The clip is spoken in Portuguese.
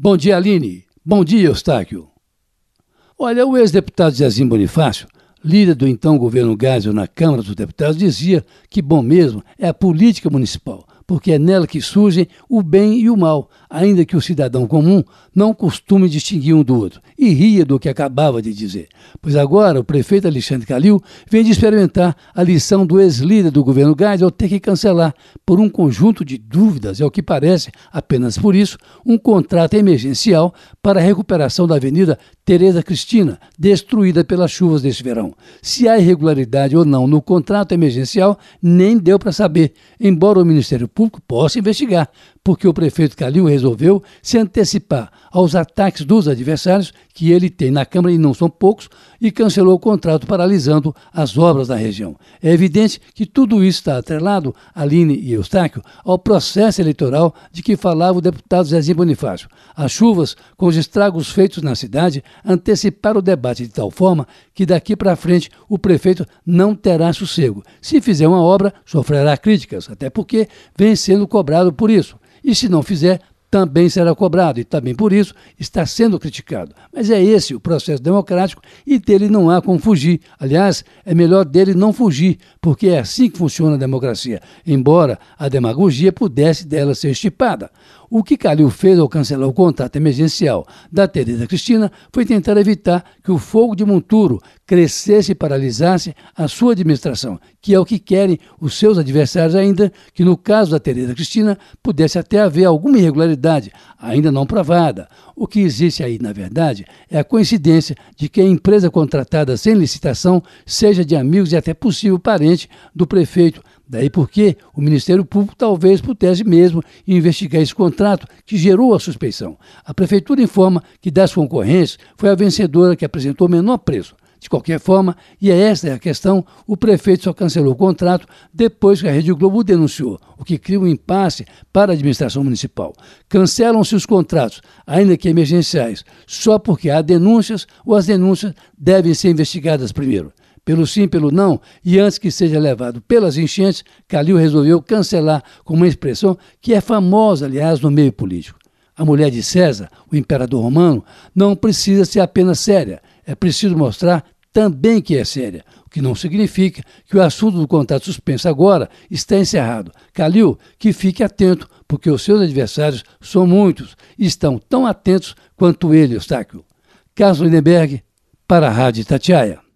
Bom dia, Aline. Bom dia, Eustáquio. Olha, o ex-deputado Zezinho Bonifácio, líder do então governo Geisel na Câmara dos Deputados, dizia que bom mesmo é a política municipal porque é nela que surgem o bem e o mal, ainda que o cidadão comum não costume distinguir um do outro, e ria do que acabava de dizer. Pois agora o prefeito Alexandre Calil vem de experimentar a lição do ex-líder do governo Gás ao ter que cancelar, por um conjunto de dúvidas, é o que parece, apenas por isso, um contrato emergencial para a recuperação da Avenida Tereza Cristina, destruída pelas chuvas deste verão. Se há irregularidade ou não no contrato emergencial, nem deu para saber, embora o Ministério Público possa investigar, porque o prefeito Calil resolveu se antecipar aos ataques dos adversários que ele tem na Câmara, e não são poucos, e cancelou o contrato, paralisando as obras na região. É evidente que tudo isso está atrelado, Aline e Eustáquio, ao processo eleitoral de que falava o deputado Zezinho Bonifácio. As chuvas, com os estragos feitos na cidade, anteciparam o debate de tal forma que daqui para frente o prefeito não terá sossego. Se fizer uma obra, sofrerá críticas, até porque vem sendo cobrado por isso. E se não fizer, também será cobrado e também por isso está sendo criticado. Mas é esse o processo democrático e dele não há como fugir. Aliás, é melhor dele não fugir, porque é assim que funciona a democracia, embora a demagogia pudesse dela ser estipada. O que Calil fez ao cancelar o contrato emergencial da Tereza Cristina foi tentar evitar que o fogo de Monturo crescesse e paralisasse a sua administração, que é o que querem os seus adversários ainda que no caso da Tereza Cristina pudesse até haver alguma irregularidade, ainda não provada. O que existe aí, na verdade, é a coincidência de que a empresa contratada sem licitação seja de amigos e até possível parente do prefeito Daí porque o Ministério Público talvez pudesse mesmo investigar esse contrato que gerou a suspeição. A Prefeitura informa que das concorrências foi a vencedora que apresentou o menor preço. De qualquer forma, e é esta a questão, o prefeito só cancelou o contrato depois que a Rede Globo denunciou, o que cria um impasse para a administração municipal. Cancelam-se os contratos, ainda que emergenciais, só porque há denúncias ou as denúncias devem ser investigadas primeiro pelo sim, pelo não, e antes que seja levado pelas enchentes, Calil resolveu cancelar com uma expressão que é famosa, aliás, no meio político. A mulher de César, o imperador romano, não precisa ser apenas séria, é preciso mostrar também que é séria, o que não significa que o assunto do contrato suspenso agora está encerrado. Calil, que fique atento, porque os seus adversários são muitos e estão tão atentos quanto ele, Eustáquio. Carlos Lindenberg, para a Rádio Tatiaia.